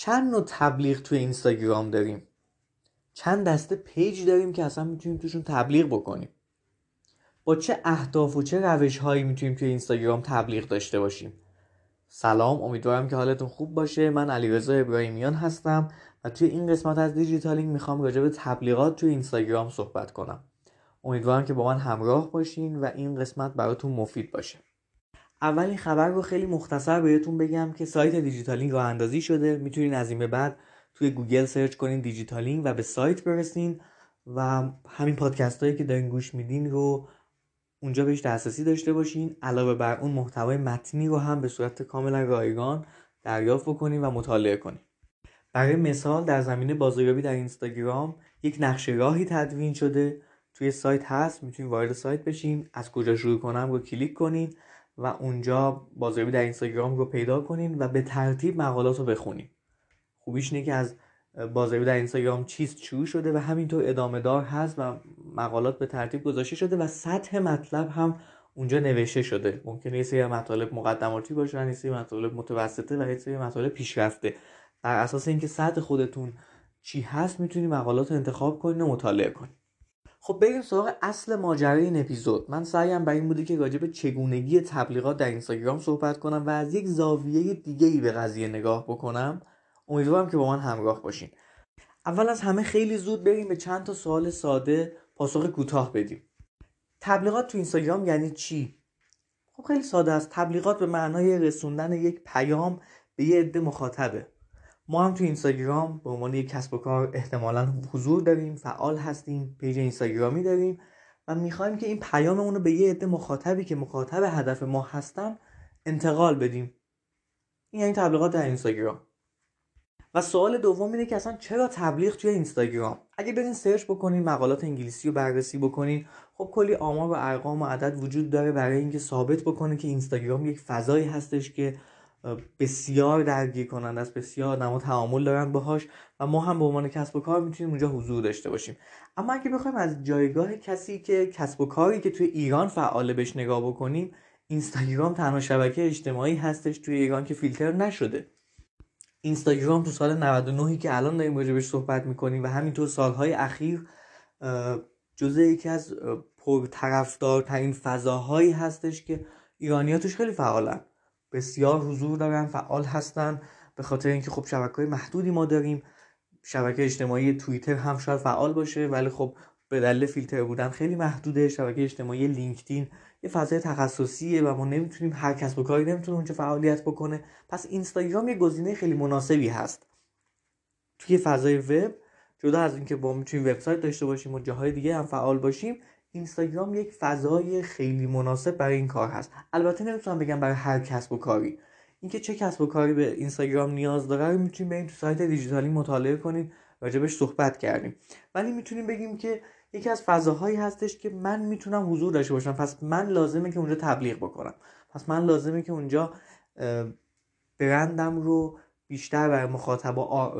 چند نوع تبلیغ توی اینستاگرام داریم؟ چند دسته page داریم که اصلا می‌تونیم توشون تبلیغ بکنیم؟ با چه اهداف و چه روش هایی می‌تونیم توی اینستاگرام تبلیغ داشته باشیم؟ سلام امیدوارم که حالتون خوب باشه. من علیرضا ابراهیمیان هستم و توی این قسمت از دیجیتالینگ می‌خوام راجع به تبلیغات توی اینستاگرام صحبت کنم. امیدوارم که با من همراه باشین و این قسمت براتون مفید باشه. اولین خبر رو خیلی مختصر بهتون بگم که سایت دیجیتالینگ راه اندازی شده. می‌تونین از این به بعد توی گوگل search کنین دیجیتالینگ و به سایت برسین و همین پادکست هایی که دارین گوش میدین رو اونجا بهش دسترسی داشته باشین. علاوه بر اون محتوای متنی رو هم به صورت کاملا رایگان دریافت بکنین و مطالعه کنین. برای مثال در زمینه بازاریابی در اینستاگرام یک نقشه راهی تدوین شده. توی سایت هست می‌تونین وارد سایت بشین. از کجا شروع کنم رو کلیک کنین. و اونجا بازاریابی در اینستاگرام رو پیدا کنین و به ترتیب مقالات رو بخونین. خوبیش اینه که از بازاریابی در اینستاگرام چیز شروع شده و همینطور ادامه دار هست و مقالات به ترتیب گذاشته شده و سطح مطلب هم اونجا نوشته شده. ممکنه یه سری مطالب مقدماتی باشن یه سری مطالب متوسطه و یه سری مطالب پیشرفته. بر اساس اینکه سطح خودتون چی هست می‌تونی مقالات رو انتخاب کنین و مطالعه کنین. خب بریم سراغ اصل ماجرای این اپیزود. من سعیم بر این بوده که راجع به چگونگی تبلیغات در اینستاگرام صحبت کنم و از یک زاویه دیگه ای به قضیه نگاه بکنم. امیدوارم که با من همراه باشین. اول از همه خیلی زود بریم به چند تا سوال ساده پاسخ کوتاه بدیم. تبلیغات تو اینستاگرام یعنی چی؟ خب خیلی ساده است. تبلیغات به معنای رسوندن یک پیام به یه عده مخاطبه. ما هم تو اینستاگرام به عنوان یک کسب و کار احتمالا حضور داریم فعال هستیم page اینستاگرامی داریم و می‌خوایم که این پیاممون رو به یه عده مخاطبی که مخاطب هدف ما هستن انتقال بدیم. این یعنی تبلیغات در اینستاگرام. و سوال دوم اینه که اصلا چرا تبلیغ توی اینستاگرام؟ اگه برین search بکنین مقالات انگلیسی رو بررسی بکنین خب کلی آمار و ارقام و عدد وجود داره برای اینکه ثابت بکنه که اینستاگرام یک فضایی هستش که بسیار درگیر کننده است بسیار آدم‌ها تعامل دارن باهاش و ما هم به عنوان کسب و کار می‌تونیم اونجا حضور داشته باشیم. اما اگه بخوایم از جایگاه کسی که کسب و کاری که توی ایران فعاله بهش نگاه بکنیم اینستاگرام تنها شبکه اجتماعی هستش توی ایران که فیلتر نشده. اینستاگرام تو سال 99 که الان داریم راجبش صحبت می‌کنیم و همینطور سالهای اخیر جزء یکی از پرطرفدارترین فضاهایی هستش که ایرانی توش خیلی فعالن. بسیار حضور دارن فعال هستن. به خاطر اینکه خب شبکه محدودی ما داریم. شبکه اجتماعی توییتر هم شاید فعال باشه ولی خب به دلیل فیلتر بودن خیلی محدوده. شبکه اجتماعی لینکدین یه فضای تخصصیه و ما نمی‌تونیم هر کس و کاری نمی‌تونه اونجا فعالیت بکنه. پس اینستاگرام یه گزینه خیلی مناسبی هست. توی فضای وب جدا از اینکه با می‌تونیم وبسایت داشته باشیم و جاهای دیگه هم فعال باشیم اینستاگرام یک فضای خیلی مناسب برای این کار هست. البته نمی‌تونم بگم برای هر کسب و کاری. اینکه چه کسب و کاری به اینستاگرام نیاز داره رو می‌تونیم بریم تو سایت دیجیتالی مطالعه کنیم راجبش صحبت کردیم. ولی می‌تونیم بگیم که یکی از فضاهایی هستش که من می‌تونم حضور داشته باشم. پس من لازمه که اونجا تبلیغ بکنم. پس من لازمه که اونجا برندم رو بیشتر برای مخاطبا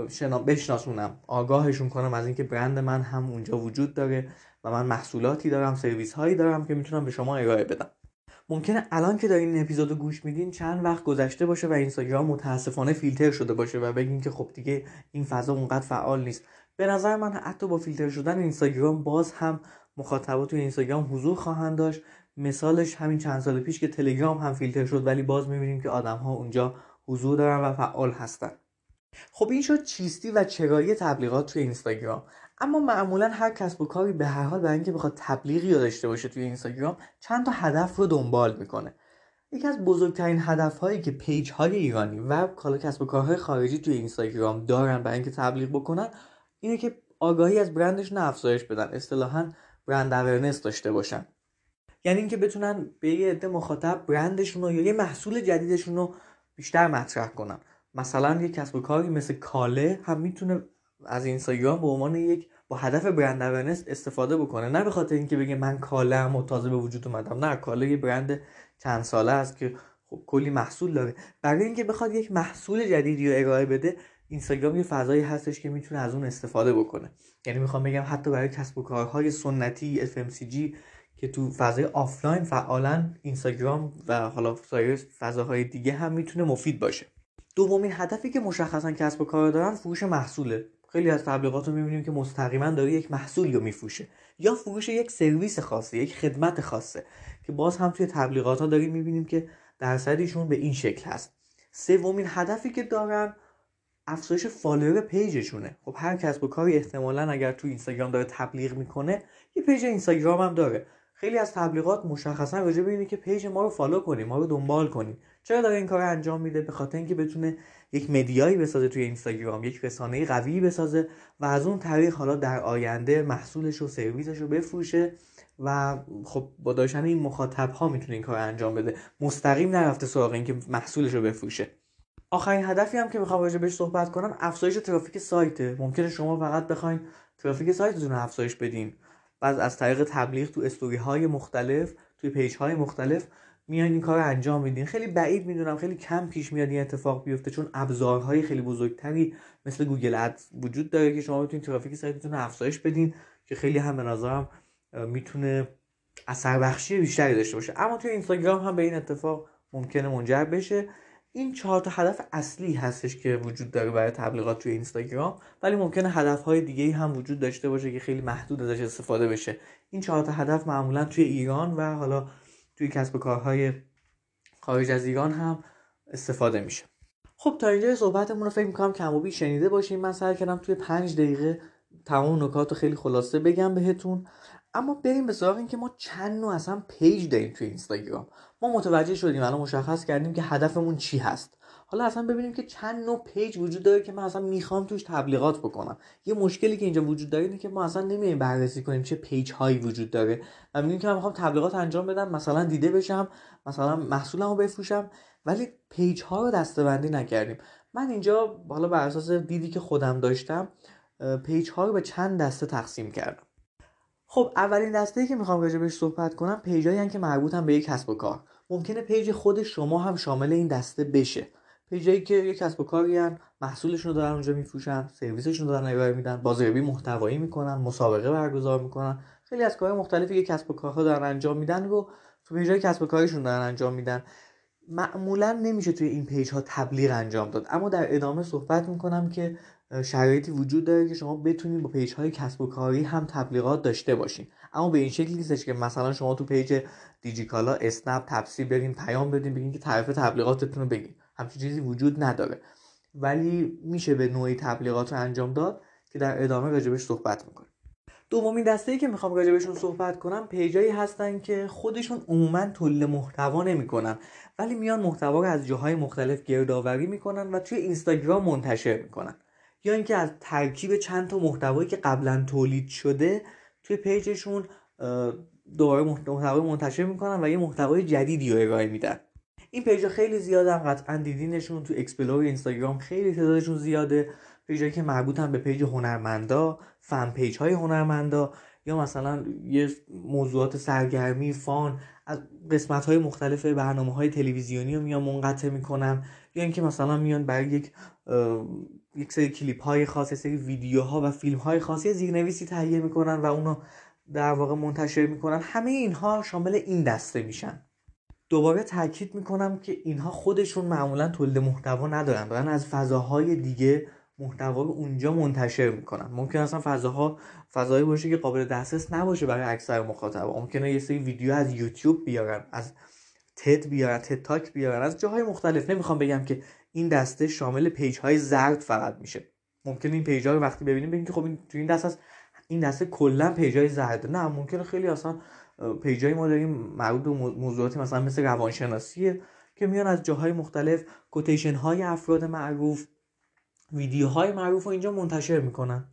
بشناسونم آگاهشون کنم از اینکه برند من هم اونجا وجود داره. و من محصولاتی دارم سرویس هایی دارم که می‌تونم به شما ارائه بدم. ممکنه الان که دارین این اپیزودو گوش میدین چند وقت گذشته باشه و اینستاگرام متاسفانه فیلتر شده باشه و بگین که خب دیگه این فضا اونقدر فعال نیست. به نظر من حتی با فیلتر شدن اینستاگرام باز هم مخاطبات توی اینستاگرام حضور خواهند داشت. مثالش همین چند سال پیش که تلگرام هم فیلتر شد ولی باز می‌بینیم که آدم ها اونجا حضور دارن و فعال هستن. خب این شد چیستی و چرایی تبلیغات توی اینستاگرام. اما معمولا هر کسب و کاری به هر حال برای اینکه بخواد تبلیغی رو داشته باشه توی اینستاگرام چند تا هدف رو دنبال می‌کنه. یکی از بزرگترین هدف هایی که page های ایرانی و کالا کسب و کارهای خارجی توی اینستاگرام دارن برای اینکه تبلیغ بکنن اینه که آگاهی از برندشون افزایش بدن اصطلاحا brand awareness داشته باشن. یعنی اینکه بتونن به یه عده مخاطب برندشون رو یا یه محصول جدیدشون رو بیشتر مطرح کنن. مثلا یه کسب و کاری مثل کاله هم می‌تونه از اینستاگرام به عنوان یک با هدف brand awareness استفاده بکنه. نه به خاطر اینکه بگه من کاله‌م و تازه به وجود اومدم. نه کاله یه برند چند ساله است که خب کلی محصول داره. برای اینکه بخواد یک محصول جدیدی رو ارائه بده اینستاگرام یه فضایی هستش که می‌تونه از اون استفاده بکنه. یعنی می‌خوام بگم حتی برای کسب و کارهای سنتی FMCG که تو فضای آفلاین فعالن اینستاگرام و حالا سایر فضاهای دیگه هم می‌تونه مفید باشه. دومین هدفی که مشخصا کسب و کار دارن فروش محصوله. خیلی از تبلیغات رو می‌بینیم که مستقیما داره یک محصولی رو میفروشه. یا فروش یک سرویس خاصه یک خدمت خاصه که باز هم توی تبلیغات ها داریم می‌بینیم که درصدیشون به این شکل هست. سومین هدفی که دارن افزایش follower page شونه. خب هر کسب و کاری احتمالا اگر تو اینستاگرام داره تبلیغ می‌کنه یه page اینستاگرام هم داره. خیلی از تبلیغات مشخصا راجع به اینه که page ما رو follow کنیم ما رو دنبال کنیم. چرا داره این کار انجام میده؟ به خاطر اینکه بتونه یک media یی بسازه توی اینستاگرام یک رسانه قوی بسازه و از اون طریق حالا در آینده محصولش و سرویسش رو بفروشه و خب با داشتن این مخاطب ها می‌تونه این کار انجام بده. مستقیم نرفته سراغ اینکه محصولش رو بفروشه. آخرین هدفی هم که می‌خوام راجع بهش صحبت کنم افزایش ترافیک سایته. ممکنه شما فقط بخواین ترافیک سایتتون رو افزایش بدین. بعد از طریق تبلیغ تو استوری های مختلف توی page های مختلف میان این کار انجام میدین. خیلی بعید می‌دونم خیلی کم پیش میاد این اتفاق بیفته چون ابزارهای خیلی بزرگتری مثل گوگل اد وجود داره که شما بتونید ترافیک سایتتون رو افزایش بدین که خیلی هم به نظرم می‌تونه اثر بخشی بیشتری داشته باشه. اما توی اینستاگرام هم به این اتفاق ممکنه منجر بشه. این چهار تا هدف اصلی هستش که وجود داره برای تبلیغات توی اینستاگرام ولی ممکنه هدف های دیگه هم وجود داشته باشه که خیلی محدود ازش استفاده بشه. این چهار تا هدف معمولا توی ایران و حالا توی کسب و کارهای خارج از ایران هم استفاده میشه. خب تا اینجا صحبتمون رو فکر می‌کنم کم و شنیده باشیم من سعی کردم توی پنج دقیقه تمام نکات رو خیلی خلاصه بگم بهتون. اما بریم به سراغ اینکه ما چند نوع اصلا page داریم توی اینستاگرام. ما متوجه شدیم الان مشخص کردیم که هدفمون چی هست. حالا اصلا ببینیم که چند نوع page وجود داره که من اصلا می‌خوام توش تبلیغات بکنم. یه مشکلی که اینجا وجود داره اینه که ما اصلا نمیایم بررسی کنیم چه پیج هایی وجود داره و میگیم که من می‌خوام تبلیغات انجام بدم مثلا دیده بشم مثلا محصولمو بفروشم ولی پیج ها رو دسته بندی نکردیم. من اینجا حالا بر اساس دیدی که خودم داشتم پیج ها رو به چند دسته تقسیم کردم. خب اولین دسته ای که می‌خوام بهش صحبت کنم پیجایی که مربوطن به یک کسب و کار. ممکنه پیج خود شما هم شامل این دسته بشه. پیجایی که یک کسب و کاری هم محصولشون رو دارن اونجا میفروشن سرویسشون رو دارن ارائه میدن بازاریابی محتوایی می‌کنن مسابقه برگزار می‌کنن. خیلی از کارهای مختلفی که کسب و کارها دارن انجام میدن رو تو پیجای کسب و کارشون دارن انجام میدن. معمولا نمیشه توی این پیج ها تبلیغ انجام داد. اما در ادامه صحبت می‌کنم که شرایطی وجود داره که شما بتونید با پیج های کسب و کاری هم تبلیغات داشته باشین. اما به این شکل نیستش که مثلا شما تو پیج دیجیکالا اسنپ تپسی برین پیام بدین بگین که طرف تبلیغاتتون رو بگین. همچین چیزی وجود نداره. ولی میشه به نوعی تبلیغات رو انجام داد که در ادامه راجبش صحبت می‌کنیم. دومین دسته که می‌خوام راجبشون صحبت کنم پیجایی هستن که خودشون عموما تولید محتوا نمی‌کنن ولی میان محتوا رو از جاهای مختلف گردآوری می‌کنن و توی اینستاگرام منتشر می‌کنن. یا اینکه از ترکیب چند تا محتوایی که قبلا تولید شده توی پیجشون دوباره محتوای منتشر می‌کنن و یه محتوای جدیدی رو ارائه میدن. این پیجا خیلی زیادن قطعا دیدینشون تو explore اینستاگرام خیلی تعدادشون زیاده. پیجایی که مربوطن به پیج هنرمندا fan page های هنرمندا یا مثلا یه موضوعات سرگرمی fun از قسمت های مختلف برنامه های تلویزیونی رو میان منقطع می‌کنن. یا اینکه مثلا میان برای یک یک سری کلیپ های خاص سری ویدیوها و فیلم های خاصی زیرنویسی تهیه می‌کنن و اونو در واقع منتشر می‌کنن. همه اینها شامل این دسته میشن. دوباره تاکید می‌کنم که اینها خودشون معمولا تولید محتوا ندارن دارن از فضاهای دیگه محتوا رو اونجا منتشر می‌کنن. ممکن اصلا فضاها فضایی باشه که قابل دسترس نباشه برای اکثر مخاطب ممکنه یه سری ویدیو از یوتیوب بیارن از تد بیارن تد تاک بیارن از جاهای مختلف. نمی‌خوام بگم که این دسته شامل پیج های زرد فقط میشه. ممکنه این پیج ها رو وقتی ببینیم بگیم که خب این تو این دسته این دسته کلا پیج های زرد نه ممکنه خیلی اصلا پیج های ما داریم مربوط به موضوعاتی مثلا مثل روانشناسیه که میان از جاهای مختلف quotation های افراد معروف ویدیوهای معروف رو اینجا منتشر می‌کنن.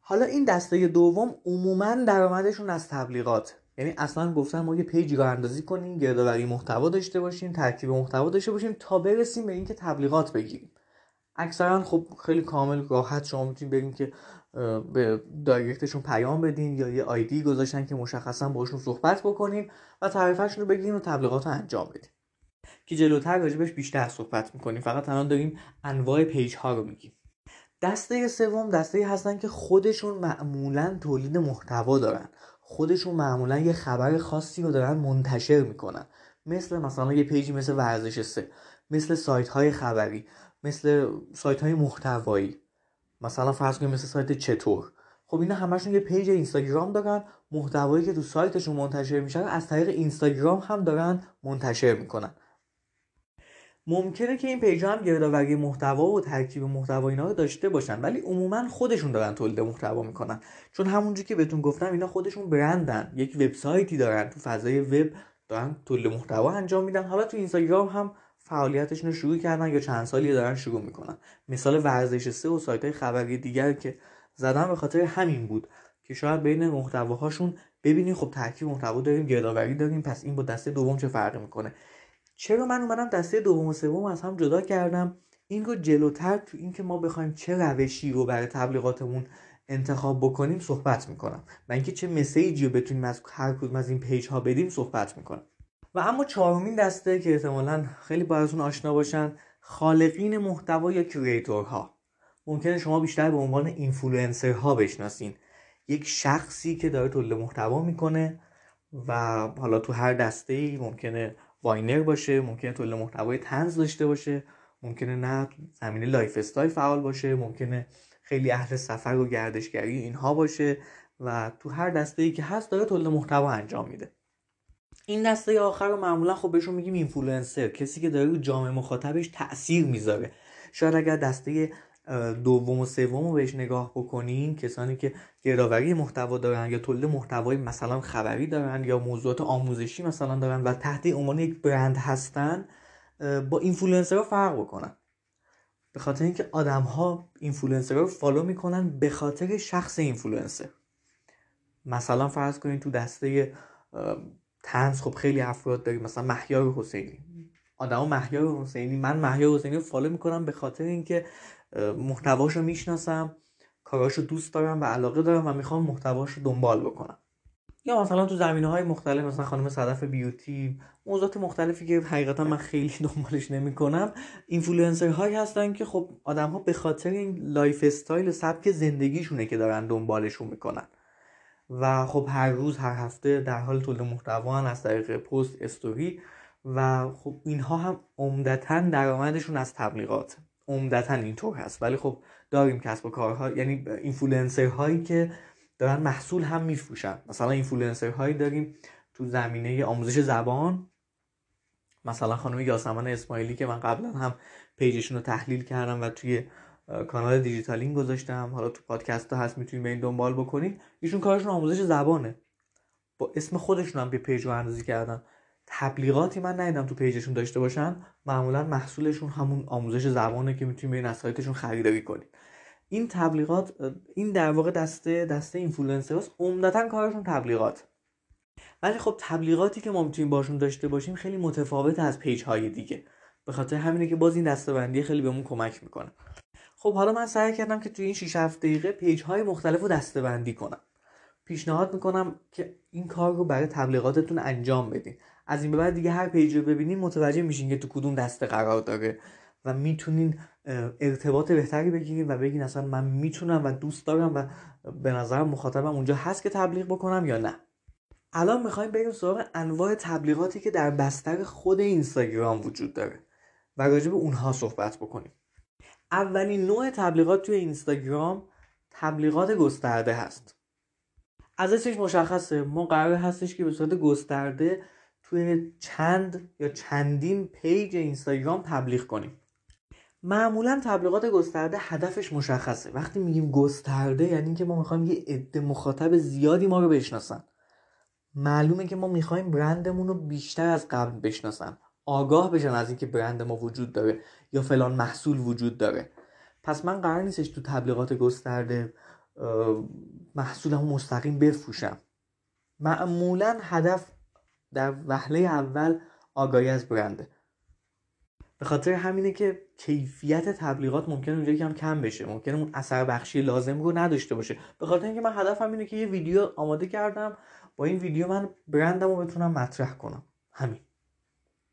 حالا این دسته دوم عموما درآمدشون از تبلیغات. یعنی اصلا گفتن ما یه پیجی راه اندازی کنیم گردآوری محتوا داشته باشیم ترکیب محتوا داشته باشیم تا برسیم به اینکه تبلیغات بگیریم. اکثرا خب خیلی کامل راحت شما می‌تونید بریم که به دایرکتشون پیام بدین یا یه آیدی گذاشتن که مشخصا باشون صحبت بکنیم و تعریفشون رو بگیریم و تبلیغات رو انجام بدیم که جلوتر راجبش بیشتر صحبت می‌کنیم. فقط الان داریم انواع پیج ها رو میگیم. دسته سوم دسته هستن که خودشون معمولا تولید محتوا دارن. خودشون معمولا یه خبر خاصی رو دارن منتشر می‌کنن. مثل مثلا یه پیجی مثل ورزش سه مثل سایت های خبری. مثل سایت های محتوایی. مثلا فرض کنید مثل سایت چطور. خب اینا همشون یه پیج اینستاگرام دارن محتوایی که تو سایتشون منتشر میشن از طریق اینستاگرام هم دارن منتشر می‌کنن. ممکنه که این پیج هم گردآوری محتوا و ترکیب محتوا اینا رو داشته باشن ولی عموما خودشون دارن تولید محتوا می‌کنن. چون همونجوری که بهتون گفتم اینا خودشون برندن. یک وبسایتی دارن تو فضای وب دارن تولید محتوا انجام میدن. حالا تو اینستاگرام هم فعالیتشون رو شروع کردن یا چند سالی دارن شروع می‌کنن. مثال ورزش سه و سایت های خبری دیگر که زدن به خاطر همین بود که شاید بین محتواهاشون ببینیم خب ترکیب محتوا داریم گردآوری داریم پس این با دسته دوم چه فرقی می‌کنه؟ چرا من اومدم دسته دوم و سوم از هم جدا کردم؟ این رو جلوتر تو اینکه ما بخوایم چه روشی رو برای تبلیغاتمون انتخاب بکنیم صحبت می‌کنم. و اینکه چه message ی رو بتونیم از هر کدوم از این پیج ها بدیم صحبت می‌کنم. و اما چهارمین دسته که احتمالا خیلی براتون آشنا باشن خالقین محتوا یا creator ها. ممکنه شما بیشتر به عنوان اینفلوئنسر ها بشناسین. یک شخصی که داره تولید محتوا می‌کنه و حالا تو هر دسته ای ممکنه viner باشه ممکنه تولید محتوای طنز داشته باشه ممکنه تو زمینه lifestyle فعال باشه ممکنه خیلی اهل سفر و گردشگری اینها باشه و تو هر دسته ای که هست داره تولید محتوا انجام میده. این دسته آخر رو معمولا خب بهشون میگیم اینفلوئنسر کسی که داره رو جامعه مخاطبش تاثیر می‌ذاره. شاید اگر دسته دوم و سوم رو بهش نگاه بکنین کسانی که گردآوری محتوا دارن یا تولید محتوای مثلا خبری دارن یا موضوعات آموزشی مثلا دارن و تحت عنوان یک برند هستن با اینفلوئنسرها فرق بکنن. به خاطر اینکه آدم ها اینفلوئنسر رو follow می‌کنن به خاطر شخص اینفلوئنسر مثلا فرض کنید تو دسته طنز خب خیلی افراد داریم. مثلا مهیار حسینی. آدم مهیار حسینی. من مهیار حسینی رو follow می‌کنم به خاطر اینکه محتواش رو می‌شناسم کاراش رو دوست دارم و علاقه دارم و می‌خوام محتواش رو دنبال بکنم. یا مثلا تو زمینه های مختلف مثلا خانم صدف بیوتی موضوعات مختلفی که حقیقتا من خیلی دنبالش نمی‌کنم. اینفلوئنسر هایی هستن که خب آدم ها به خاطر این lifestyle سبک زندگیشونه که دارن دنبالشون می‌کنن. و خب هر روز هر هفته در حال تولید محتوا از طریق پست استوری و خب اینها هم عمدتا درآمدشون از تبلیغات. عمدتا اینطور هست. ولی خب داریم کسب و کارها یعنی اینفلوئنسر هایی که دارن محصول هم میفروشن. مثلا اینفلوئنسر هایی داریم تو زمینه آموزش زبان. مثلا خانم یاسمن اسماعیلی که من قبلا هم پیجشون رو تحلیل کردم و توی کانال دیجیتالینگ گذاشتم. حالا تو پادکست ها هست می‌تونید این دنبال بکنید. ایشون کارشون آموزش زبانه. با اسم خودشون هم یه پیج راه اندازی کردن. تبلیغاتی من ندیدم تو پیجشون داشته باشن. معمولا محصولشون همون آموزش زبانه که می‌تونید به سایتشون خریداری کنید. این تبلیغات این در واقع دسته دسته influencers عمدتا کارشون تبلیغات. ولی خب تبلیغاتی که ما می‌تونیم باشون داشته باشیم خیلی متفاوت از پیج های دیگه. به خاطر همینه که باز این دسته بندی خیلی بهمون کمک می‌کنه. خب حالا من سعی کردم که توی این 6 7 دقیقه پیج های مختلف رو کنم. پیشنهاد می‌کنم که این کار رو برای تبلیغاتتون انجام بدین. از این به بعد دیگه هر پیج رو ببینین متوجه میشین که تو کدوم دسته قرار داره و می‌تونین ارتباط بهتری بگیرین و بگین اصلا من می‌تونم و دوست دارم و به نظرم مخاطبم اونجا هست که تبلیغ بکنم یا نه. الان می‌خوایم بریم سراغ انواع تبلیغاتی که در بستر خود اینستاگرام وجود داره و راجع به اونها صحبت بکنیم. اولین نوع تبلیغات توی اینستاگرام تبلیغات گسترده هست. از اسمش مشخصه. ما قرار هستش که به صورت گسترده توی چند یا چندین پیج اینستاگرام تبلیغ کنیم. معمولا تبلیغات گسترده هدفش مشخصه. وقتی میگیم گسترده یعنی که ما می‌خوایم یه عده مخاطب زیادی ما رو بشناسن. معلومه که ما می‌خوایم برندمون رو بیشتر از قبل بشناسن. آگاه بشن از اینکه برند ما وجود داره یا فلان محصول وجود داره. پس من قرار نیستش تو تبلیغات گسترده محصولمو مستقیم بفروشم. معمولا هدف در وهله اول آگاهی از برند. به خاطر همینه که کیفیت تبلیغات ممکن اونجا کم کم بشه ممکن اون اثر بخشی لازم رو نداشته باشه. به خاطر اینکه من هدفم اینه که یه ویدیو آماده کردم با این ویدیو من برندم رو بتونم مطرح کنم. همین.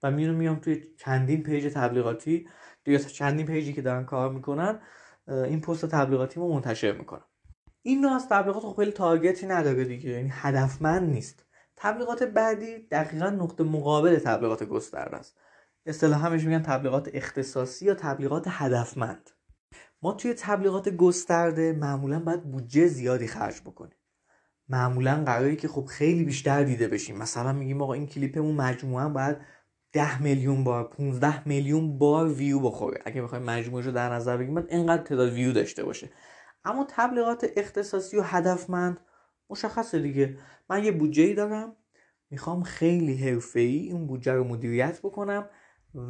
و میونو میام توی چندین پیج تبلیغاتی. یا چندین پیجی که دارن کار می‌کنن این پست تبلیغاتی رو منتشر می‌کنم. این نوع از تبلیغات خب خیلی target ی نداره دیگه یعنی هدفمند نیست. تبلیغات بعدی دقیقا نقطه مقابل تبلیغات گسترده است. اصطلاح همش میگن تبلیغات اختصاصی یا تبلیغات هدفمند. ما توی تبلیغات گسترده معمولا باید بودجه زیادی خرج بکنیم. معمولا قراری که خب خیلی بیشتر دیده بشیم. مثلا میگیم آقا این کلیپمون مجموعا باید 10 میلیون بار 15 میلیون بار ویو بخوره. اگه بخوایم مجموعش رو در نظر بگیریم اینقدر تعداد ویو داشته باشه. اما تبلیغات اختصاصی و هدفمند مشخصه دیگه. من یه بودجه ای دارم. می‌خوام خیلی حرفه‌ای این بودجه رو مدیریت بکنم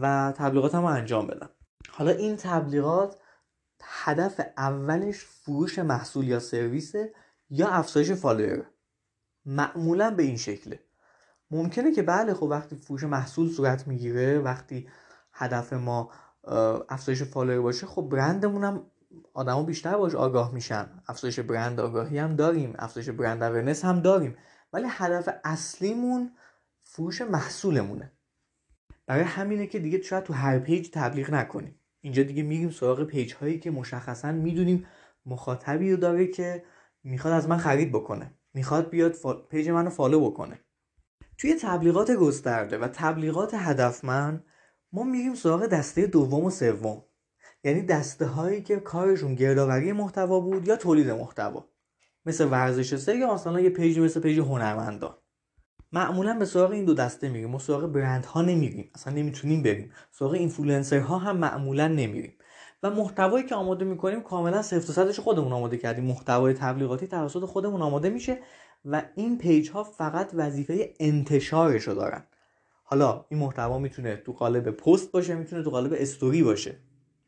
و تبلیغاتم رو انجام بدم. حالا این تبلیغات هدف اولش فروش محصول یا سرویس یا افزایش فالوور؟ معمولا به این شکله. ممکنه که بله خب وقتی فروش محصول صورت می‌گیره وقتی هدف ما افزایش فالوور باشه خب برندمون هم آدما بیشتر باش آگاه میشن. افزایش برند آگاهی هم داریم افزایش brand awareness هم داریم. ولی هدف اصلیمون فروش محصولمونه. برای همینه که دیگه شاید تو هر پیج تبلیغ نکنیم. اینجا دیگه میریم سراغ پیج هایی که مشخصا می‌دونیم مخاطبی رو داره که می‌خواد از من خرید بکنه. می‌خواد بیاد پیج منو فالو بکنه. توی تبلیغات گسترده و تبلیغات هدفمند ما میریم سراغ دسته دوم و سوم. یعنی دسته هایی که کارشون گردآوری محتوا بود یا تولید محتوا. مثل ورزش سه یا مثلا یه پیج مثل پیج هنرمندان. معمولا به سراغ این دو دسته میریم. ما سراغ برند ها نمیریم. اصلا نمی‌تونیم بریم. سراغ اینفلوئنسر ها هم معمولا نمیریم. و محتوایی که آماده می‌کنیم کاملا صفر صدش خودمون آماده کردیم. محتوای تبلیغاتی توسط خودمون آماده میشه. و این پیج ها فقط وظیفه انتشارش رو دارن. حالا این محتوا می‌تونه تو قالب پست باشه می‌تونه تو قالب استوری باشه.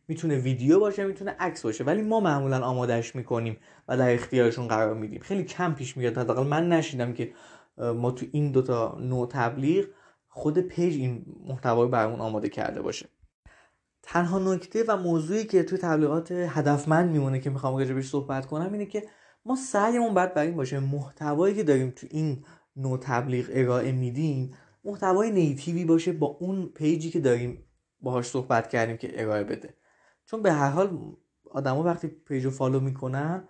می‌تونه ویدیو باشه می‌تونه عکس باشه ولی ما معمولا آمادهش می‌کنیم و در اختیارشون قرار میدیم. خیلی کم پیش میاد. حداقل من نشیدم که ما تو این دوتا نوع تبلیغ خود پیج این محتوا رو برامون آماده کرده باشه. تنها نکته و موضوعی که توی تبلیغات هدفمند میمونه که می‌خوام راجبش صحبت کنم اینه که ما سعیمون باید بر این باشه. محتوایی که داریم تو این نوع تبلیغ ارائه میدیم محتوای native ی باشه با اون پیجی که داریم باهاش صحبت کردیم که ارائه بده. چون به هر حال آدما وقتی پیج رو فالو می‌کنن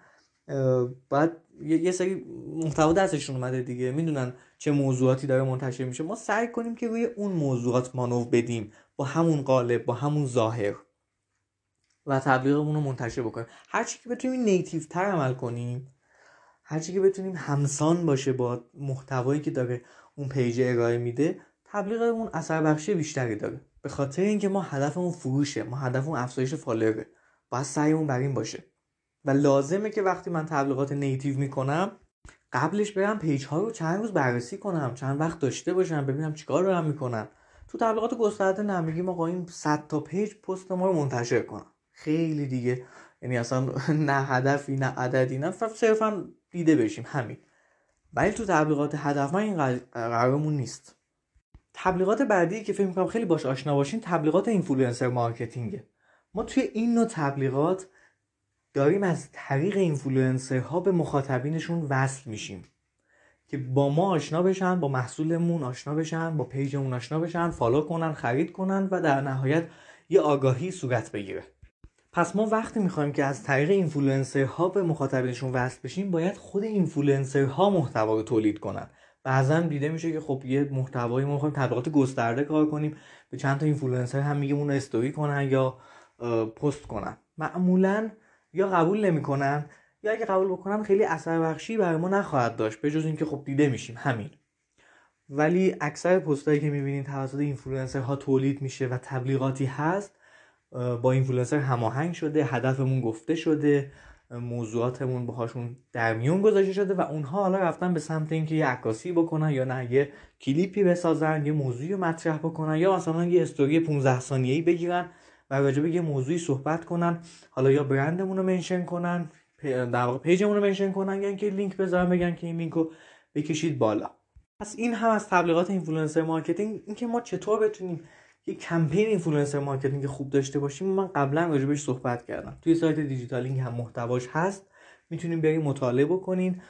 باید یه سری محتوا دستشون اومده دیگه. می‌دونن چه موضوعاتی داره منتشر میشه. ما سعی کنیم که روی اون موضوعات مانور بدیم. با همون قالب با همون ظاهر. و تبلیغمون رو منتشر بکنیم. هرچی که بتونیم native تر عمل کنیم هرچی که بتونیم همسان باشه با محتوایی که داره اون پیج ارائه میده تبلیغمون اثر بخشی بیشتری داره. به خاطر اینکه ما هدفمون فروشه ما هدفمون افزایش فالووره. باید سعیمون بر این باشه. و لازمه که وقتی من تبلیغات native می‌کنم قبلش برم پیج ها رو چند روز بررسی کنم چند وقت داشته باشم ببینم چیکار دارن می‌کنن. تو تبلیغات گسترده نمیگیم آقا این 100 تا پیج پست ما رو منتشر کنن. خیلی دیگه. یعنی اصلا نه هدفی نه عددی نه صرفا دیده بشیم. همین. ولی تو تبلیغات هدفمند این قرارمون نیست. تبلیغات بعدی که فکر می‌کنم خیلی باش آشنا باشین تبلیغات influencer marketing ه ما توی این نوع تبلیغات داریم از طریق اینفلوئنسرها به مخاطبینشون وصل میشیم که با ما آشنا بشن با محصولمون آشنا بشن با پیجمون آشنا بشن فالو کنن خرید کنن و در نهایت یه آگاهی صورت بگیره. پس ما وقتی می‌خوایم که از طریق اینفلوئنسرها به مخاطبینشون وصل بشیم باید خود اینفلوئنسرها محتوا رو تولید کنن. بعضا دیده میشه که خب یه محتوایی ما می‌خوایم تبلیغات گسترده کار کنیم به چند تا اینفلوئنسر هم میگه اون استوری کنن یا پست کنن. معمولا یا قبول نمی‌کنن یا اگه قبول بکنن خیلی اثر بخشی برای ما نخواهد داشت به جز اینکه خب دیده میشیم. همین. ولی اکثر پستایی که می‌بینید توسط اینفلوئنسر ها تولید میشه و تبلیغاتی هست با اینفلوئنسر هماهنگ شده هدفمون گفته شده موضوعاتمون باهاشون در میون گذاشته شده و اونها حالا رفتن به سمت اینکه یه عکاسی بکنن یا نه یه کلیپی بسازن یه موضوعی مطرح بکنن یا مثلا یه استوری 15 ثانیه‌ای بگیرن و راجع به یه موضوعی صحبت کنن. حالا یا برندمون رو mention کنن در واقع پیجمون رو mention کنن یا اینکه لینک بذارن بگن که این لینک رو بکشید بالا. پس این هم از تبلیغات influencer marketing. اینکه ما چطور بتونیم یه کمپین influencer marketing خوب داشته باشیم. من قبلا راجبش صحبت کردم. توی سایت دیجیتالینگ هم محتواش هست. می‌تونین برین مطالعه بکنین.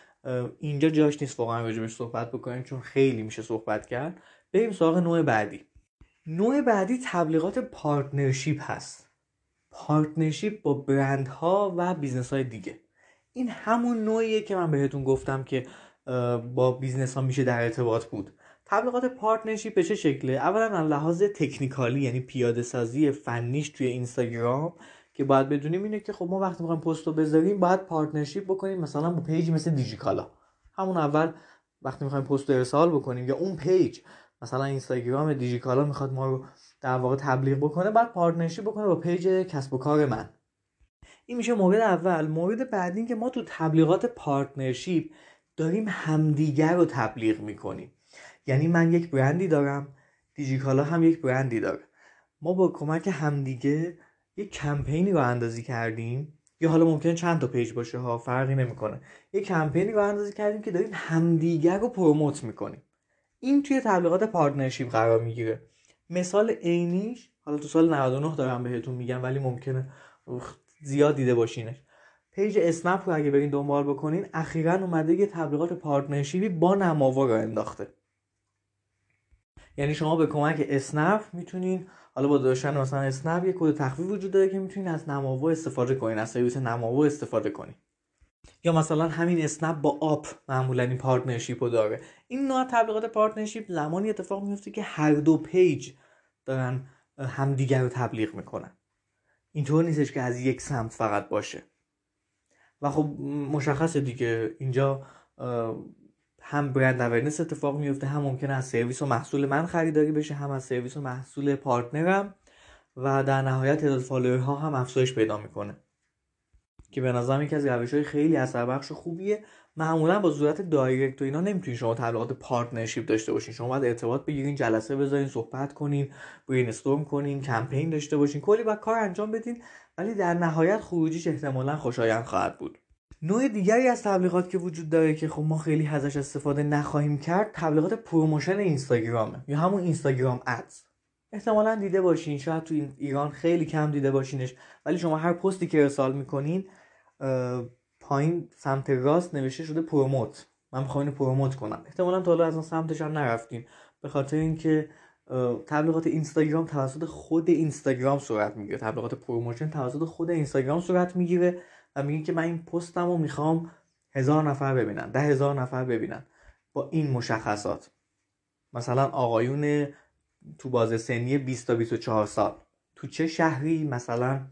اینجا جاش نیست واقعا راجبش صحبت بکنیم چون خیلی میشه صحبت کرد. بریم سراغ نوع بعدی. نوع بعدی تبلیغات partnership هست. partnership با برندها و business های دیگه. این همون نوعیه که من بهتون گفتم که با business ها میشه در ارتباط بود. تبلیغات partnership به چه شکله؟ اولا از لحاظ تکنیکالی یعنی پیاده سازی فنیش توی اینستاگرام که باید بدونیم اینه که خب ما وقتی می‌خوایم پست رو بذاریم باید partnership بکنیم. مثلا با پیج مثل دیجیکالا. همون اول وقتی می‌خوایم پست رو ارسال بکنیم یا اون پیج مثلا اینستاگرام دیجیکالا می‌خواد ما رو در واقع تبلیغ بکنه بعد partnership بکنه با پیج کسب و کار من. این میشه مورد اول. مورد بعدی که ما تو تبلیغات partnership داریم همدیگر رو تبلیغ می‌کنیم. یعنی من یک برندی دارم دیجیکالا هم یک برندی داره. ما با کمک همدیگه یک کمپینی راه اندازی کردیم. یا حالا ممکنه چند تا پیج باشه ها فرقی نمی‌کنه. یک کمپینی راه اندازی کردیم که داریم همدیگر رو promote می‌کنیم. این توی تبلیغات partnership قرار می‌گیره. مثال عینیش حالا تو سال 99 دارم بهتون میگم ولی ممکنه زیاد دیده باشینش. پیج اسنپ رو اگه برین دنبال بکنین اخیرا اومده یه تبلیغات partnership ی با نماوا راه انداخته. یعنی شما به کمک اسنپ می‌تونین. حالا با داشتن مثلا اسنپ یه کد تخفیف وجود داره که می‌تونین از نماوا استفاده کنین از سرویس نماوا استفاده کنین. یا مثلا همین اسنپ با آپ معمولا این partnership رو داره. این نوع تبلیغات partnership زمانی اتفاق میفته که هر دو پیج دارن همدیگر رو تبلیغ می‌کنن. اینطور نیستش که از یک سمت فقط باشه. و خب مشخصه دیگه. اینجا هم brand awareness اتفاق میفته هم ممکنه از سرویس و محصول من خریداری بشه هم از سرویس و محصول partner م و در نهایت تعداد ها هم افزایش پیدا می‌کنه. که به نظرم یکی از روش های خیلی اثر بخش و خوبیه. معمولا با صورت direct و اینا نمی‌تونین شما تبلیغات partnership داشته باشین. شما باید ارتباط بگیرین جلسه بذارین صحبت کنین brainstorm کنین کمپین داشته باشین. کلی باید کار انجام بدین ولی در نهایت خروجیش احتمالا خوشایند خواهد بود. نوع دیگری از تبلیغات که وجود داره که خب ما خیلی ازش استفاده نخواهیم کرد تبلیغات promotion اینستاگرامه یا همون Instagram Ads احتمالا دیده باشین شاید تو ایران خیلی کم دیده باشینش ولی شما هر پستی که ارسال می‌کنین پایین سمت راست نوشته شده promote. من می‌خوام اینو promote کنم. احتمالا تا حالا از اون سمتش هم نرفتین. به خاطر اینکه تبلیغات اینستاگرام توسط خود اینستاگرام صورت می‌گیره. تبلیغات promotion توسط خود اینستاگرام صورت می‌گیره. میگه که من این پستم رو می‌خوام هزار نفر ببینن ده هزار نفر ببینن با این مشخصات. مثلا آقایون تو بازه سنی 20 تا 24 سال. تو چه شهری؟ مثلا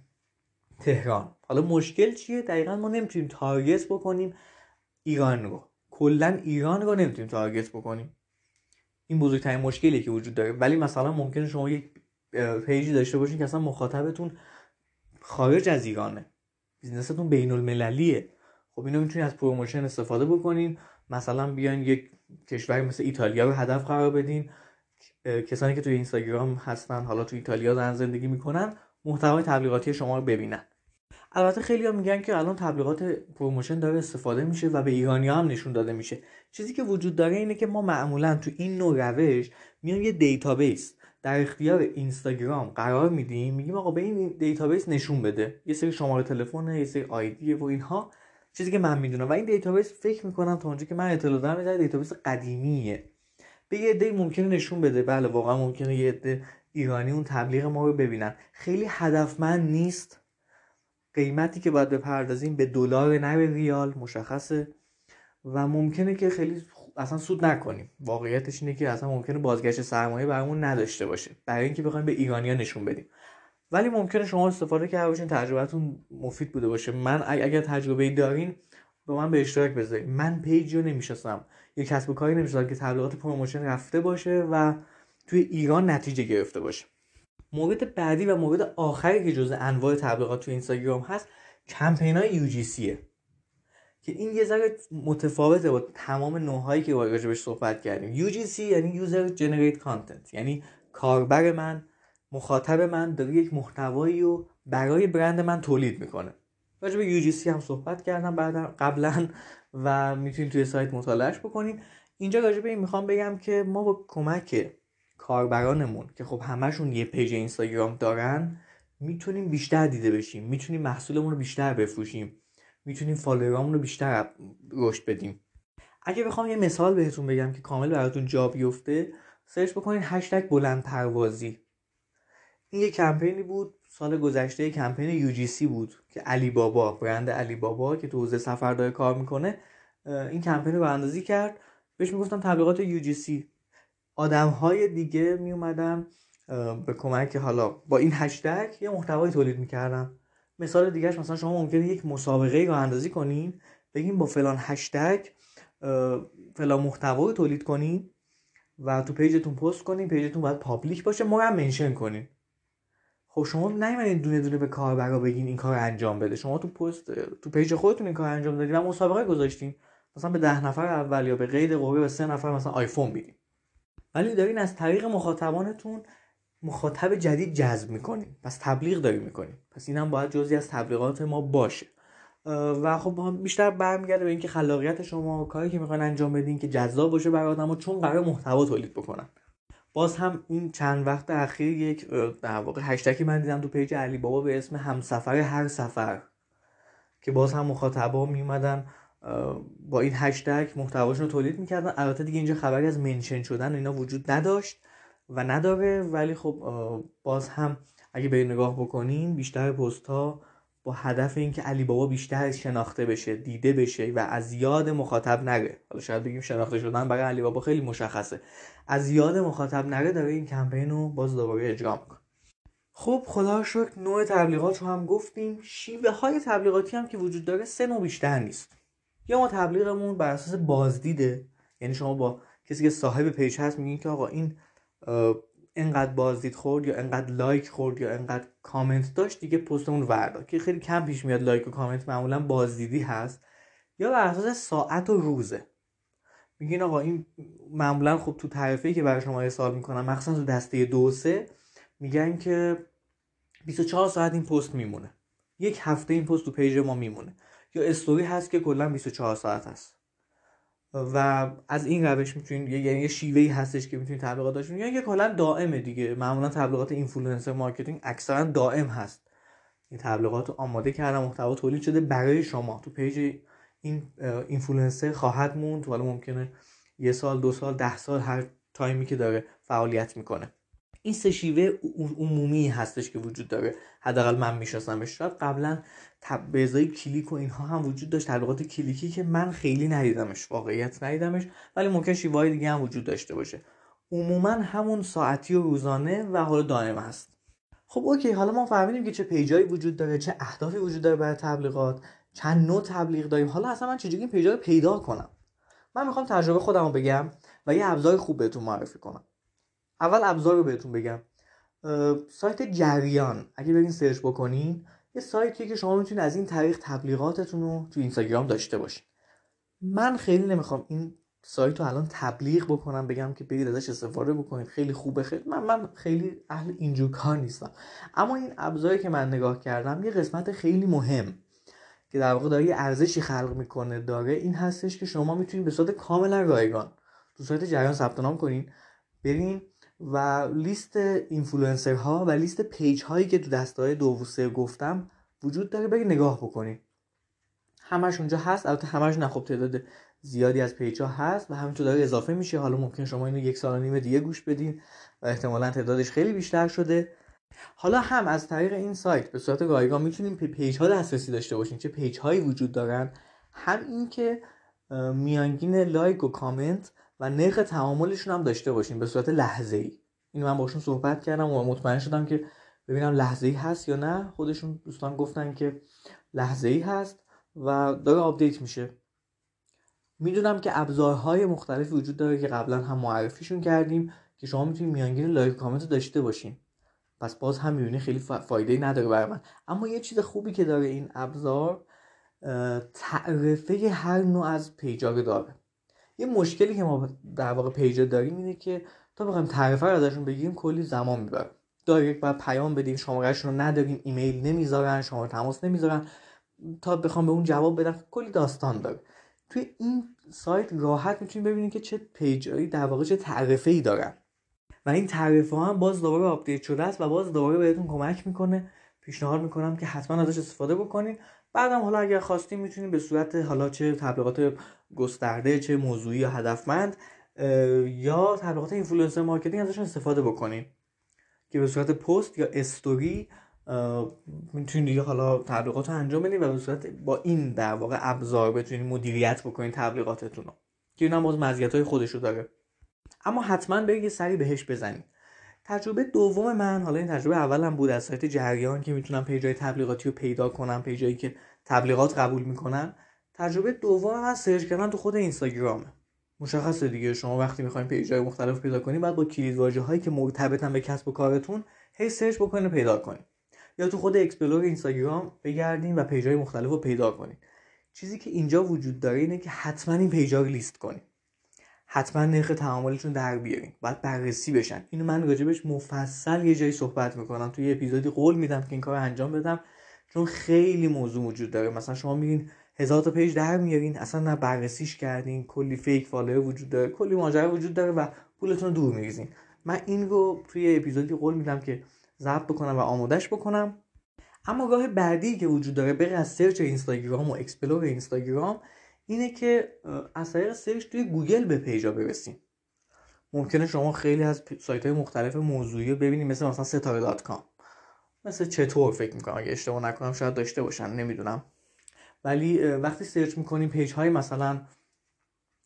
تهران. حالا مشکل چیه؟ دقیقا ما نمی‌تونیم target بکنیم ایران رو. کلا ایران رو نمی‌تونیم target بکنیم. این بزرگترین مشکلی که وجود داره. ولی مثلا ممکنه شما یک page ی داشته باشین که اصلا مخاطبتون خارج از ایرانه. business تون بین المللیه خب اینو می‌تونید از promotion استفاده بکنین. مثلا بیاین یک کشوری مثل ایتالیا رو هدف قرار بدین. کسانی که توی اینستاگرام هستن حالا توی ایتالیا دارن زندگی می‌کنن محتوای تبلیغاتی شما رو ببینن. البته خیلی ها میگن که الان تبلیغات promotion داره استفاده میشه و به ایرانی هم نشون داده میشه. چیزی که وجود داره اینه که ما معمولا تو این نوع روش میایم یه database در اختیار اینستاگرام قرار میدیم میگیم آقا به این database نشون بده. یه سری شماره تلفن یه سری ID و اینها. چیزی که من می‌دونم. و این database فکر می‌کنم تا اونجا که من اطلاع دارم یه database قدیمیه. به یه عده ممکنه نشون بده. بله واقعا ممکنه یه عده ایرانی اون تبلیغ ما رو ببینن. خیلی هدفمند نیست. قیمتی که باید بپردازیم به دلار نه به ریال مشخصه. و ممکنه که خیلی اصلا سود نکنیم. واقعیتش اینه که اصلا ممکنه بازگشت سرمایه برامون نداشته باشه. برای اینکه بخوایم به ایرانیا نشون بدیم. ولی ممکنه شما استفاده کرده باشین تجربتون مفید بوده باشه. من اگر تجربه ای دارین با من به اشتراک بذارید من پیج رو نمی‌شناسم. یا کسب و کاری نمی‌شناسم که تبلیغات promotion رفته باشه و توی ایران نتیجه گرفته باشه. مورد بعدی و مورد آخری که جزء انواع تبلیغات توی اینستاگرام هست کمپین های UGC ه که این یه ذره متفاوته با تمام نوعهایی که راجبش صحبت کردیم. UGC یعنی User Generate Content. یعنی کاربر من مخاطب من داره یک محتوایی رو برای برند من تولید می‌کنه. راجع به UGC هم صحبت کردم بعد قبلا و می‌تونید توی سایت مطالعهش بکنید اینجا راجع به این می‌خوام بگم که ما با کمک کاربرانمون که خب همشون یه page اینستاگرام دارن می‌تونیم بیشتر دیده بشیم. می‌تونیم محصولمون رو بیشتر بفروشیم. می‌تونیم follower امون رو بیشتر رشد بدیم. اگه بخوام یه مثال بهتون بگم که کامل براتون جا بیفته search بکنید هشتگ بلند پروازی. این یه کمپینی بود سال گذشته کمپین یو بود که علی بابا برند علی بابا که تو حوزه سفر داره کار می‌کنه این کمپین رو اندازی کرد. بهش می‌گفتن تبلیغات یو آدم های دیگه می اومدن به کمک حالا با این هشتگ یه محتوایی تولید می‌کردن. مثال دیگهش مثلا شما ممکنه یک مسابقه رو اندازی کنین بگیم با فلان هشتگ فلان محتوایی تولید کنین و تو page تون پست کنین page تون باید public باشه ما هم mention کنین. خب شما نیومدین دونه دونه به کاربرا بگین این کار انجام بده. شما تو پست تو page خودتون این کار انجام دادین و مسابقه گذاشتین. مثلا به ده نفر اول یا به قید قرعه به سه نفر مثلا آیفون میدین. ولی دارین از طریق مخاطبانتون مخاطب جدید جذب می‌کنین پس تبلیغ داری می‌کنین پس این هم باید جزی از تبلیغات ما باشه. و خب بیشتر برمیگرده به اینکه خلاقیت شما کاری که می‌خواین انجام بدین که جذاب باشه برای آدم‌ها چون قرار محتوا تولید بکنن. باز هم این چند وقت اخیر یک در واقع هشتکی من دیدم تو پیج علی بابا به اسم همسفر هر سفر. که باز هم مخاطبا میومدن با این هشتگ محتواشون رو تولید می‌کردن. البته دیگه اینجا خبری از منشن شدن و اینا وجود نداشت. و نداره. ولی خب باز هم اگه به نگاه بکنین بیشتر پست ها با هدف اینکه علی بابا بیشتر شناخته بشه دیده بشه و از یاد مخاطب نره. حالا شاید بگیم شناخته شدن برای علی بابا خیلی مشخصه. از یاد مخاطب نره داره این کمپین رو باز دوباره اجرا می‌کنه. خب خدا شکر نوع تبلیغات رو هم گفتیم. شیوه های تبلیغاتی هم که وجود داره سه نوع بیشتر نیست. یا ما تبلیغمون بر اساس بازدیده یعنی شما با کسی که صاحب page هست میگین که آقا این انقدر بازدید خورد یا انقدر لایک خورد یا انقدر کامنت داشت دیگه پستمون رو وردار که خیلی کم پیش میاد لایک و کامنت معمولا بازدیدی هست. یا بر اساس ساعت و روزه. میگین آقا این معمولا خب تو تعریفی که برای شما ارسال می‌کنم مخصوصا تو دسته دو سه میگن که 24 ساعت این پست میمونه. یک هفته این پست تو page ما میمونه. یا استوری هست که کلا 24 ساعت هست. و از این روش می‌تونید یعنی یه شیوهی هستش که می‌تونید تبلیغات داشتون یا یه کلا دائمه دیگه. معمولا تبلیغات influencer marketing اکثرا دائم هست. این تبلیغات آماده کردن محتوا تولید شده برای شما. تو page این اینفلوئنسر خواهد موند. حالا ممکنه یه سال دو سال ده سال هر time ی که داره فعالیت می‌کنه. این سه شیوه عمومی هستش که وجود داره. حداقل من میشناسمش. شاید قبلا به ازای کلیک و اینها هم وجود داشت. تبلیغات کلیکی که من خیلی ندیدمش واقعیت ندیدمش ولی ممکن شیوه دیگه هم وجود داشته باشه. عموما همون ساعتی و روزانه و حالا دائم هست. خب OK. حالا ما فهمیدیم که چه page ایی وجود داره چه اهدافی وجود داره برای تبلیغات چند نوع تبلیغ داریم. حالا اصلا من چجوری این page ا رو پیدا کنم؟ من می‌خوام تجربه خودم رو بگم و یه ابزار خوب بهتون معرفی کنم. اول ابزار رو بهتون بگم. سایت جریان. اگه برین search بکنین یه سایتیه که شما می‌تونید از این طریق تبلیغاتتون رو تو اینستاگرام داشته باشین. من خیلی نمی‌خوام این سایت رو الان تبلیغ بکنم بگم که برید ازش استفاده بکنید. خیلی خوبه خیلی من من خیلی اهل اینجور کار نیستم. اما این ابزاری که من نگاه کردم یه قسمت خیلی مهم که در واقع داره یه ارزشی خلق می‌کنه داره این هستش که شما می‌تونید به صورت کاملا رایگان تو سایت جریان ثبت نام کنین برین و لیست اینفلوئنسرها و لیست پیج هایی که تو دسته های دو و سه گفتم وجود داره بگی نگاه بکنید همش اونجا هست البته همش نه خب تعداد زیادی از پیج ها هست و همینطور داره اضافه میشه. حالا ممکن شما اینو یک سال و نیم دیگه گوش بدین و احتمالا تعدادش خیلی بیشتر شده. حالا هم از طریق این سایت به صورت رایگان می‌تونیم پیج ها دسترسی داشته باشیم چه پیج هایی وجود دارن؟ هم اینکه میانگین لایک و کامنت و نرخ تعاملشون هم داشته باشیم به صورت لحظه ای اینو من باشون صحبت کردم و مطمئن شدم که ببینم لحظه ای هست یا نه. خودشون دوستان گفتن که لحظه ای هست و داره آپدیت میشه. می‌دونم که ابزارهای مختلفی وجود داره که قبلا هم معرفیشون کردیم که شما می‌تونید میانگین لایک کامنت داشته باشین. پس باز هم می‌بینی خیلی فایده نداره برای من. اما یه چیز خوبی که داره این ابزار تعرفه هر نوع از پیجا رو داره. یه مشکلی که ما در واقع پیجا داریم اینه که تا بخوایم تعرفه رو ازشون بگیریم کلی زمان می‌بره. دایرکت باید پیام بدیم شمارهشون رو نداریم ایمیل نمی‌ذارن شما تماس نمی‌ذارن. تا بخوام به اون جواب بدن کلی داستان داره. توی این سایت راحت می‌تونید ببینید که چه پیجایی در واقع چه تعرفه ای دارن. و این تعرفه هم باز دوباره آپدیت شده است و باز دوباره بهتون کمک می‌کنه. پیشنهاد می‌کنم که حتما ازش استفاده بکنید بعدم حالا اگر خواستیم می‌تونید به صورت حالا چه تبلیغات گسترده چه موضوعی یا هدفمند یا تبلیغات influencer marketing ازشون استفاده بکنید که به صورت پست یا استوری می‌تونید دیگه حالا تبلیغات رو انجام بدید و به صورت با این در واقع ابزار بتونید مدیریت بکنید تبلیغاتتون رو که این هم باز مزیت های خودش رو داره. اما حتما برید یه سری بهش بزنید. تجربه دوم من حالا این تجربه اولم بود از سایت جریان که می‌تونم پیجای تبلیغاتی رو پیدا کنم پیجایی که تبلیغات قبول می‌کنن. تجربه دوم من سرچ کردن تو خود اینستاگرامه. مشخصه دیگه شما وقتی می‌خواین پیجای مختلف پیدا کنید بعد با کلید واژه هایی که مرتبطن به کسب و کارتون هی سرچ بکنید پیدا کنید یا تو خود explore اینستاگرام بگردین و پیجای مختلف رو پیدا کنید چیزی که اینجا وجود داره اینه که حتما این پیجا رو لیست کنید حتما نرخ تعاملشون در بیارین. باید بررسی بشن. اینو من راجبش مفصل یه جایی صحبت می‌کنم. توی اپیزودی قول میدم که این کار انجام بدم. چون خیلی موضوع وجود داره. مثلا شما میرین هزار تا پیج در میارین اصلا نه بررسیش کردین کلی fake follower وجود داره کلی ماجرا وجود داره و پولتون رو دور میریزین. من این رو توی اپیزودی قول میدم که ضبط بکنم و آمادش بکنم. اما راه بعدی که وجود داره بغیر از سرچ اینستاگرام و explore اینستاگرام اینه که از طریق سرچ توی گوگل به پیجا برسیم ممکنه شما خیلی از سایت های مختلف موضوعی رو ببینید مثل مثلا ستاره dot com. مثل چطور فکر می‌کنم؟ اگه اشتباه نکنم شاید داشته باشن نمی‌دونم. ولی وقتی سرچ می‌کنیم پیج های مثلا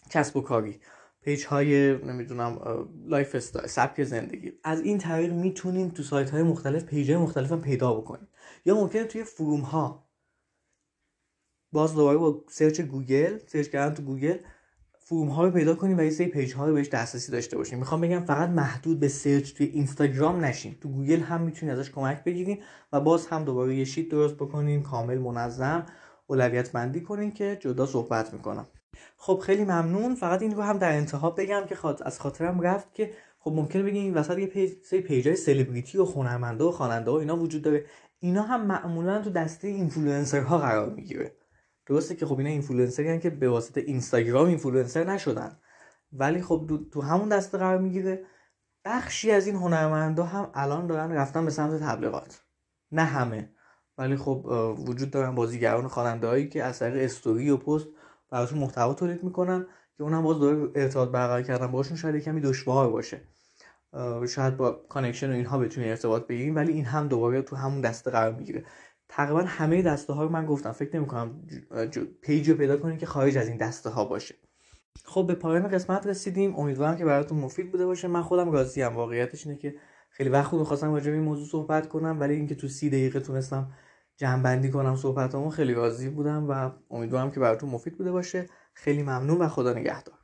کسب و کاری پیج های نمی‌دونم lifestyle سبک زندگی از این طریق می‌تونیم تو سایت های مختلف پیج های مختلف هم پیدا بکنیم. یا ممکنه توی forum ها باز دوباره با سرچ گوگل سرچ کردن تو گوگل forum ها رو پیدا کنیم و یه سری پیج ها رو بهش دسترسی داشته باشیم. می‌خوام بگم فقط محدود به سرچ توی اینستاگرام نشین. تو گوگل هم می‌تونید ازش کمک بگیرین و باز هم دوباره یه sheet درست بکنین کامل منظم اولویت بندی کنین که جدا صحبت می‌کنم. خب خیلی ممنون. فقط این رو هم در انتها بگم که از خاطرم رفت که خب ممکنه بگین این وسط یه پیج سری پیجای سلبریتی و هنرمنده و خواننده و اینا وجود داره. اینا هم معمولا تو دسته اینفلوئنسرها قرار می‌گیره. درسته که خب اینا اینفلوئنسری که به واسطه اینستاگرام اینفلوئنسر نشدن. ولی خب تو همون دسته قرار می‌گیره. بخشی از این هنرمندا هم الان دارن رفتن به سمت تبلیغات. نه همه. ولی خب وجود دارن بازیگران خواننده هایی که از طریق استوری و پست براشون محتوا تولید می‌کنن که اونم باز داره ارتباط برقرار کردن. باشون شاید کمی دشوار باشه. شاید با connection و اینها بتونی ارتباط بگیریم ولی این هم دوباره تو همون دسته قرار می‌گیره. تقریبا همه دسته ها رو من گفتم فکر نمی کنم پیج رو پیدا کنیم که خارج از این دسته ها باشه. خب به پایان قسمت رسیدیم. امیدوارم که براتون مفید بوده باشه. من خودم راضی ام. واقعیتش اینه که خیلی وقت خود می‌خواستم راجع به این موضوع صحبت کنم ولی اینکه تو سی دقیقه تونستم جمع بندی کنم صحبتامو خیلی راضی بودم و امیدوارم که براتون مفید بوده باشه. خیلی ممنون و خدا نگهدار.